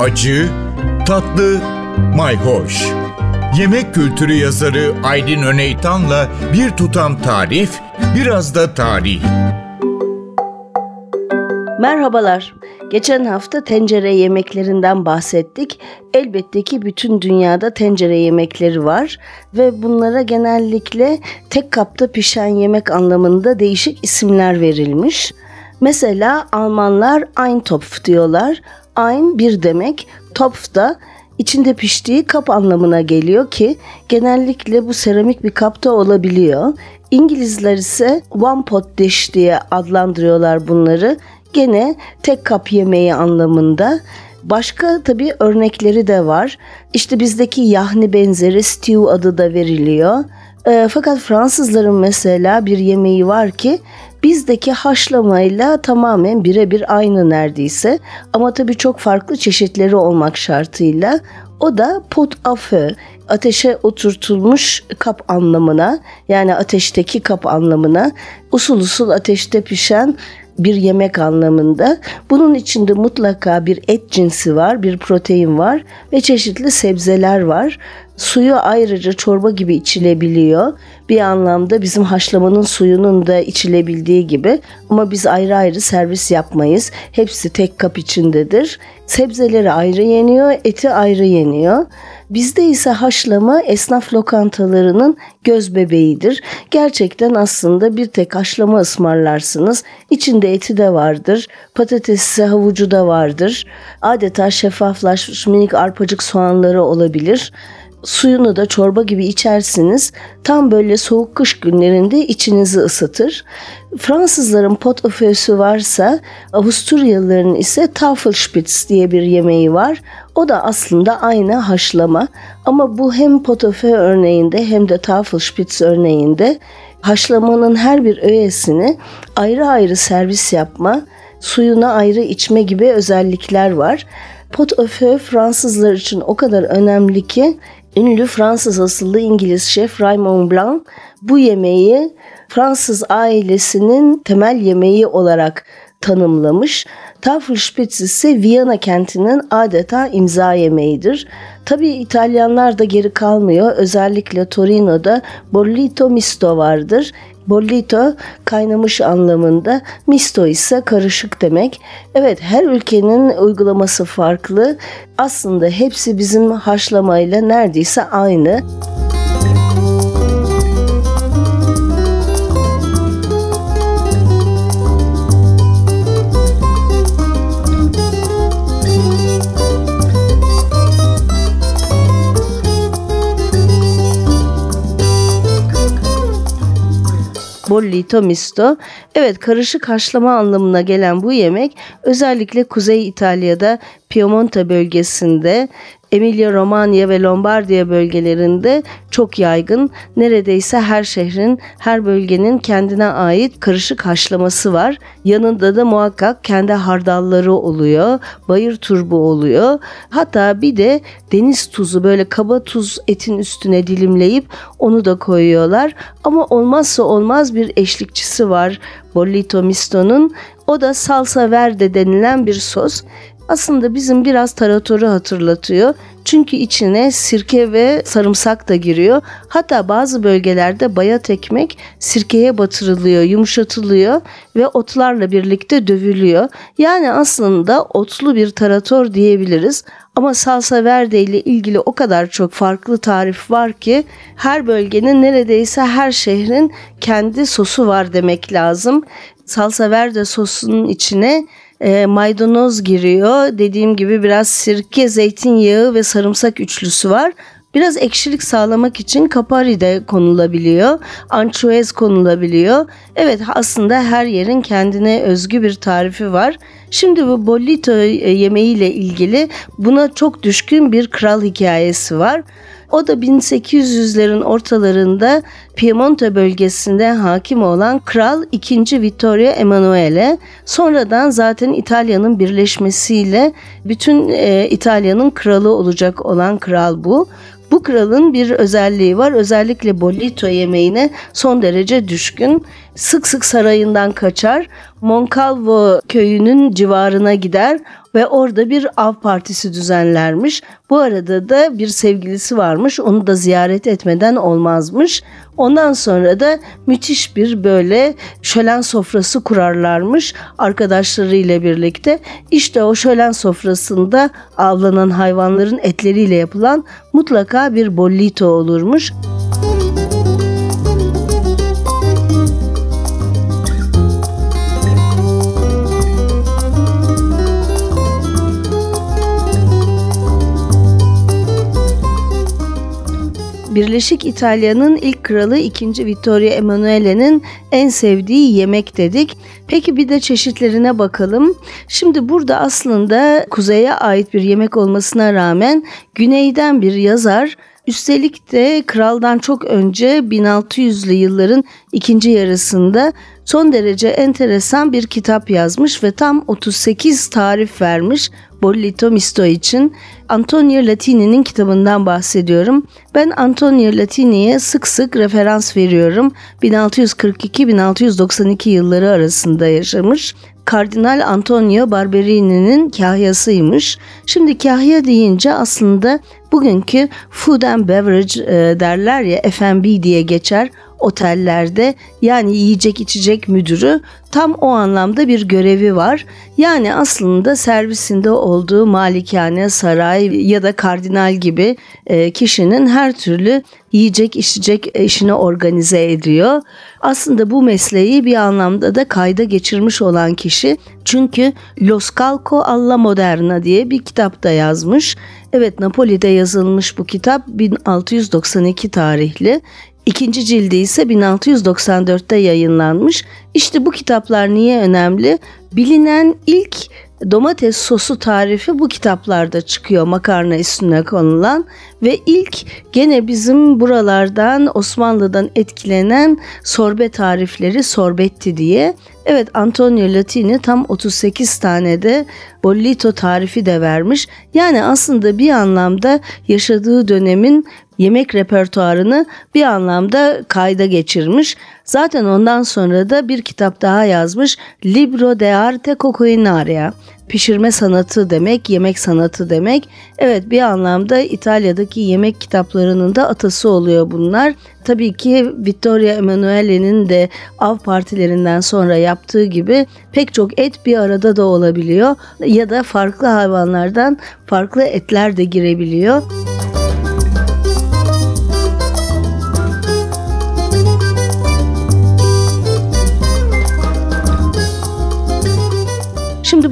acı, tatlı, mayhoş. Yemek kültürü yazarı Aydın Öneytan'la bir tutam tarif, biraz da tarih. Merhabalar. Geçen hafta tencere yemeklerinden bahsettik. Elbette ki bütün dünyada tencere yemekleri var ve bunlara genellikle tek kapta pişen yemek anlamında değişik isimler verilmiş. Mesela Almanlar Eintopf diyorlar. Ein bir demek, Topf da içinde piştiği kap anlamına geliyor ki genellikle bu seramik bir kapta olabiliyor. İngilizler ise one pot dish diye adlandırıyorlar bunları. Gene tek kap yemeği anlamında. Başka tabii örnekleri de var. İşte bizdeki yahni benzeri stew adı da veriliyor. E, fakat Fransızların mesela bir yemeği var ki bizdeki haşlamayla tamamen birebir aynı neredeyse. Ama tabii çok farklı çeşitleri olmak şartıyla. O da pot feu, ateşe oturtulmuş kap anlamına yani ateşteki kap anlamına usul usul ateşte pişen bir yemek anlamında. Bunun içinde mutlaka bir et cinsi var, bir protein var ve çeşitli sebzeler var. Suyu ayrıca çorba gibi içilebiliyor. Bir anlamda bizim haşlamanın suyunun da içilebildiği gibi ama biz ayrı ayrı servis yapmayız. Hepsi tek kap içindedir. Sebzeleri ayrı yeniyor, eti ayrı yeniyor. Bizde ise haşlama esnaf lokantalarının göz bebeğidir. Gerçekten aslında bir tek haşlama ısmarlarsınız. İçinde eti de vardır, patatesi, havucu da vardır. Adeta şeffaflaşmış minik arpacık soğanları olabilir suyunu da çorba gibi içersiniz. Tam böyle soğuk kış günlerinde içinizi ısıtır. Fransızların pot feu'sü varsa Avusturyalıların ise Tafelspitz diye bir yemeği var. O da aslında aynı haşlama ama bu hem pot au feu örneğinde hem de Tafelspitz örneğinde haşlamanın her bir öğesini ayrı ayrı servis yapma, suyuna ayrı içme gibi özellikler var. Pot au feu Fransızlar için o kadar önemli ki ünlü Fransız asıllı İngiliz şef Raymond Blanc bu yemeği Fransız ailesinin temel yemeği olarak tanımlamış. Tafelspitz ise Viyana kentinin adeta imza yemeğidir. Tabii İtalyanlar da geri kalmıyor. Özellikle Torino'da bollito misto vardır. Bollito kaynamış anlamında, misto ise karışık demek. Evet her ülkenin uygulaması farklı. Aslında hepsi bizim haşlamayla neredeyse aynı. Bollito misto. Evet karışık haşlama anlamına gelen bu yemek özellikle Kuzey İtalya'da Piemonte bölgesinde Emilia Romagna ve Lombardiya bölgelerinde çok yaygın. Neredeyse her şehrin, her bölgenin kendine ait karışık haşlaması var. Yanında da muhakkak kendi hardalları oluyor, bayır turbu oluyor. Hatta bir de deniz tuzu böyle kaba tuz etin üstüne dilimleyip onu da koyuyorlar. Ama olmazsa olmaz bir eşlikçisi var Bollito Misto'nun. O da salsa verde denilen bir sos aslında bizim biraz taratoru hatırlatıyor. Çünkü içine sirke ve sarımsak da giriyor. Hatta bazı bölgelerde bayat ekmek sirkeye batırılıyor, yumuşatılıyor ve otlarla birlikte dövülüyor. Yani aslında otlu bir tarator diyebiliriz. Ama salsa verde ile ilgili o kadar çok farklı tarif var ki her bölgenin neredeyse her şehrin kendi sosu var demek lazım. Salsa verde sosunun içine e, maydanoz giriyor. Dediğim gibi biraz sirke, zeytinyağı ve sarımsak üçlüsü var. Biraz ekşilik sağlamak için kapari de konulabiliyor. Ançuez konulabiliyor. Evet aslında her yerin kendine özgü bir tarifi var. Şimdi bu bollito yemeğiyle ilgili buna çok düşkün bir kral hikayesi var. O da 1800'lerin ortalarında Piemonte bölgesinde hakim olan Kral 2. Vittorio Emanuele sonradan zaten İtalya'nın birleşmesiyle bütün e, İtalya'nın kralı olacak olan kral bu. Bu kralın bir özelliği var. Özellikle bollito yemeğine son derece düşkün. Sık sık sarayından kaçar. Moncalvo köyünün civarına gider ve orada bir av partisi düzenlermiş. Bu arada da bir sevgilisi varmış. Onu da ziyaret etmeden olmazmış. Ondan sonra da müthiş bir böyle şölen sofrası kurarlarmış arkadaşlarıyla birlikte. İşte o şölen sofrasında avlanan hayvanların etleriyle yapılan mutlaka bir bollito olurmuş. Birleşik İtalya'nın ilk kralı 2. Vittorio Emanuele'nin en sevdiği yemek dedik. Peki bir de çeşitlerine bakalım. Şimdi burada aslında kuzeye ait bir yemek olmasına rağmen güneyden bir yazar Üstelik de kraldan çok önce 1600'lü yılların ikinci yarısında son derece enteresan bir kitap yazmış ve tam 38 tarif vermiş Bollito Misto için. Antonio Latini'nin kitabından bahsediyorum. Ben Antonio Latini'ye sık sık referans veriyorum. 1642-1692 yılları arasında yaşamış Kardinal Antonio Barberini'nin kahyasıymış. Şimdi kahya deyince aslında bugünkü food and beverage e, derler ya F&B diye geçer otellerde yani yiyecek içecek müdürü tam o anlamda bir görevi var. Yani aslında servisinde olduğu malikane, saray ya da kardinal gibi e, kişinin her türlü yiyecek içecek işini organize ediyor. Aslında bu mesleği bir anlamda da kayda geçirmiş olan kişi çünkü Los Calco alla Moderna diye bir kitap da yazmış. Evet Napoli'de yazılmış bu kitap 1692 tarihli. İkinci cildi ise 1694'te yayınlanmış. İşte bu kitaplar niye önemli? Bilinen ilk domates sosu tarifi bu kitaplarda çıkıyor makarna üstüne konulan ve ilk gene bizim buralardan Osmanlı'dan etkilenen sorbe tarifleri sorbetti diye. Evet Antonio Latini tam 38 tane de bollito tarifi de vermiş. Yani aslında bir anlamda yaşadığı dönemin yemek repertuarını bir anlamda kayda geçirmiş. Zaten ondan sonra da bir kitap daha yazmış. Libro de Arte Coquinaria. Pişirme sanatı demek, yemek sanatı demek. Evet bir anlamda İtalya'daki yemek kitaplarının da atası oluyor bunlar. Tabii ki Vittorio Emanuele'nin de av partilerinden sonra yaptığı gibi pek çok et bir arada da olabiliyor ya da farklı hayvanlardan farklı etler de girebiliyor.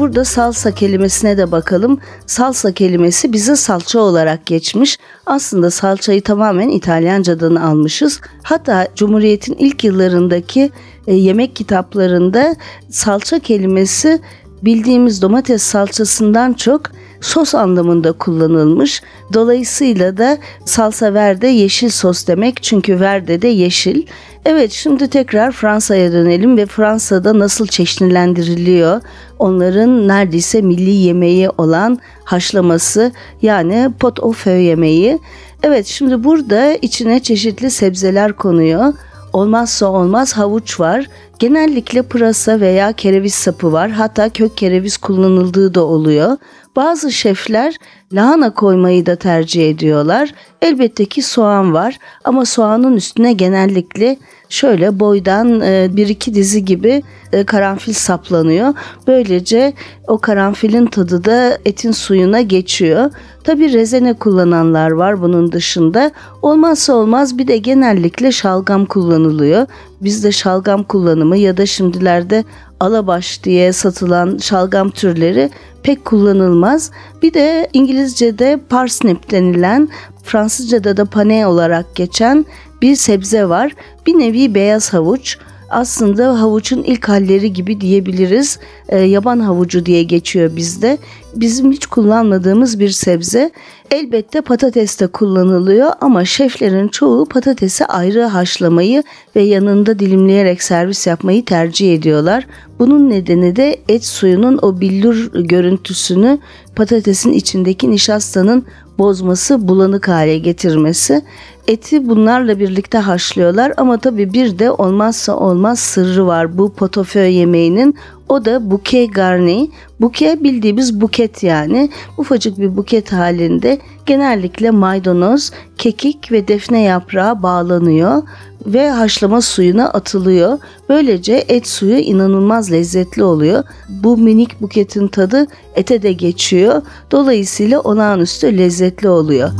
Burada salsa kelimesine de bakalım. Salsa kelimesi bize salça olarak geçmiş. Aslında salçayı tamamen İtalyancadan almışız. Hatta Cumhuriyet'in ilk yıllarındaki e, yemek kitaplarında salça kelimesi bildiğimiz domates salçasından çok sos anlamında kullanılmış. Dolayısıyla da salsa verde yeşil sos demek çünkü verde de yeşil. Evet şimdi tekrar Fransa'ya dönelim ve Fransa'da nasıl çeşnilendiriliyor? Onların neredeyse milli yemeği olan haşlaması yani pot au feu yemeği. Evet şimdi burada içine çeşitli sebzeler konuyor. Olmazsa olmaz havuç var. Genellikle pırasa veya kereviz sapı var. Hatta kök kereviz kullanıldığı da oluyor. Bazı şefler lahana koymayı da tercih ediyorlar. Elbette ki soğan var ama soğanın üstüne genellikle şöyle boydan e, bir iki dizi gibi e, karanfil saplanıyor. Böylece o karanfilin tadı da etin suyuna geçiyor. Tabi rezene kullananlar var bunun dışında. Olmazsa olmaz bir de genellikle şalgam kullanılıyor. Bizde şalgam kullanımı ya da şimdilerde alabaş diye satılan şalgam türleri pek kullanılmaz. Bir de İngilizce'de parsnip denilen, Fransızca'da da pane olarak geçen bir sebze var. Bir nevi beyaz havuç aslında havuçun ilk halleri gibi diyebiliriz. E, yaban havucu diye geçiyor bizde. bizim hiç kullanmadığımız bir sebze. Elbette patates de kullanılıyor ama şeflerin çoğu patatesi ayrı haşlamayı ve yanında dilimleyerek servis yapmayı tercih ediyorlar. Bunun nedeni de et suyunun o billur görüntüsünü patatesin içindeki nişastanın bozması, bulanık hale getirmesi. Eti bunlarla birlikte haşlıyorlar ama tabii bir de olmazsa olmaz sırrı var bu potofö yemeğinin. O da bouquet garni. Bouquet bildiğimiz buket yani. Ufacık bir buket halinde genellikle maydanoz, kekik ve defne yaprağı bağlanıyor ve haşlama suyuna atılıyor. Böylece et suyu inanılmaz lezzetli oluyor. Bu minik buketin tadı ete de geçiyor. Dolayısıyla olağanüstü lezzetli oluyor.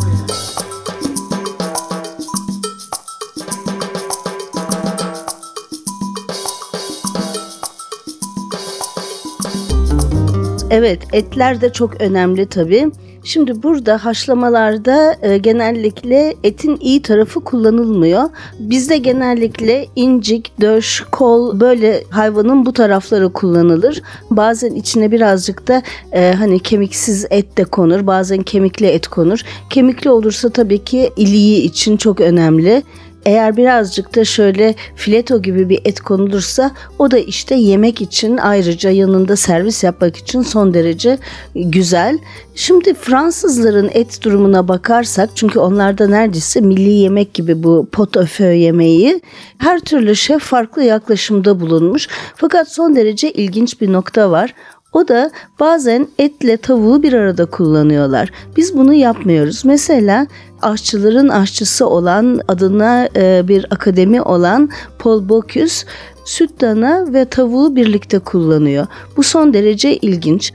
Evet etler de çok önemli tabii. Şimdi burada haşlamalarda e, genellikle etin iyi tarafı kullanılmıyor. Bizde genellikle incik, döş, kol böyle hayvanın bu tarafları kullanılır. Bazen içine birazcık da e, hani kemiksiz et de konur. Bazen kemikli et konur. Kemikli olursa tabii ki iliği için çok önemli. Eğer birazcık da şöyle fileto gibi bir et konulursa o da işte yemek için ayrıca yanında servis yapmak için son derece güzel. Şimdi Fransızların et durumuna bakarsak çünkü onlarda neredeyse milli yemek gibi bu pot au feu yemeği her türlü şef farklı yaklaşımda bulunmuş. Fakat son derece ilginç bir nokta var. O da bazen etle tavuğu bir arada kullanıyorlar. Biz bunu yapmıyoruz. Mesela aşçıların aşçısı olan adına e, bir akademi olan Paul Bocuse süt dana ve tavuğu birlikte kullanıyor. Bu son derece ilginç.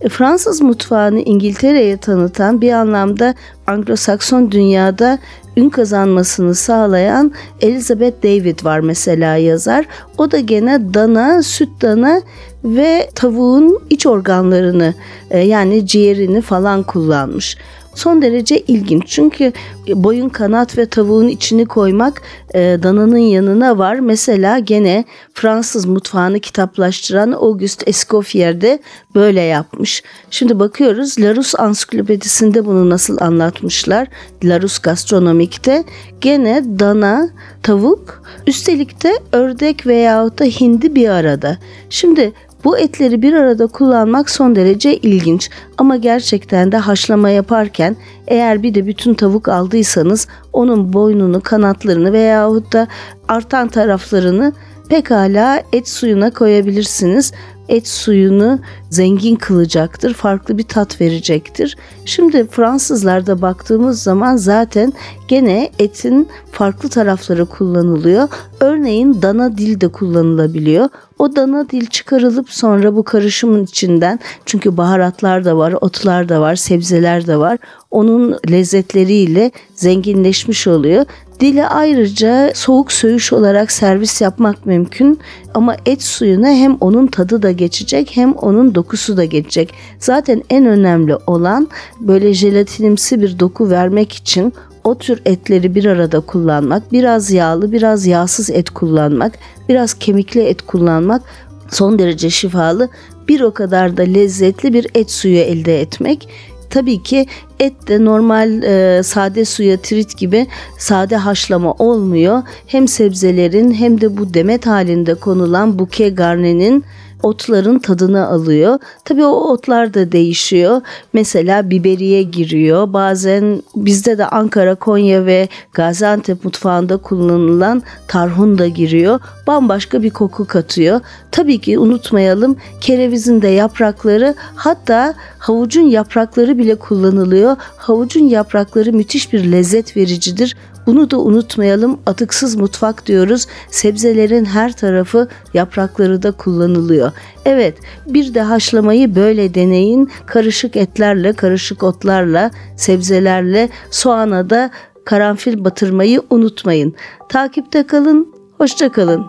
E, Fransız mutfağını İngiltere'ye tanıtan bir anlamda Anglo-Sakson dünyada ün kazanmasını sağlayan Elizabeth David var mesela yazar. O da gene dana, süt dana ve tavuğun iç organlarını e, yani ciğerini falan kullanmış son derece ilginç. Çünkü boyun kanat ve tavuğun içini koymak e, dananın yanına var. Mesela gene Fransız mutfağını kitaplaştıran Auguste Escoffier de böyle yapmış. Şimdi bakıyoruz Larousse ansiklopedisinde bunu nasıl anlatmışlar. Larousse gastronomikte gene dana, tavuk, üstelik de ördek veyahut da hindi bir arada. Şimdi bu etleri bir arada kullanmak son derece ilginç. Ama gerçekten de haşlama yaparken eğer bir de bütün tavuk aldıysanız onun boynunu, kanatlarını veyahut da artan taraflarını pekala et suyuna koyabilirsiniz et suyunu zengin kılacaktır, farklı bir tat verecektir. Şimdi Fransızlarda baktığımız zaman zaten gene etin farklı tarafları kullanılıyor. Örneğin dana dil de kullanılabiliyor. O dana dil çıkarılıp sonra bu karışımın içinden çünkü baharatlar da var, otlar da var, sebzeler de var. Onun lezzetleriyle zenginleşmiş oluyor. Dili ayrıca soğuk söğüş olarak servis yapmak mümkün ama et suyuna hem onun tadı da geçecek hem onun dokusu da geçecek. Zaten en önemli olan böyle jelatinimsi bir doku vermek için o tür etleri bir arada kullanmak, biraz yağlı, biraz yağsız et kullanmak, biraz kemikli et kullanmak son derece şifalı, bir o kadar da lezzetli bir et suyu elde etmek. Tabii ki et de normal e, sade suya trit gibi sade haşlama olmuyor. Hem sebzelerin hem de bu demet halinde konulan buke garnenin otların tadını alıyor. Tabii o otlar da değişiyor. Mesela biberiye giriyor. Bazen bizde de Ankara, Konya ve Gaziantep mutfağında kullanılan tarhun da giriyor. Bambaşka bir koku katıyor. Tabii ki unutmayalım kerevizin de yaprakları hatta havucun yaprakları bile kullanılıyor. Havucun yaprakları müthiş bir lezzet vericidir. Bunu da unutmayalım. Atıksız mutfak diyoruz. Sebzelerin her tarafı yaprakları da kullanılıyor. Evet, bir de haşlamayı böyle deneyin. Karışık etlerle, karışık otlarla, sebzelerle, soğana da karanfil batırmayı unutmayın. Takipte kalın, hoşça kalın.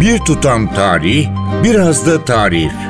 Bir tutam tarih, biraz da tarif.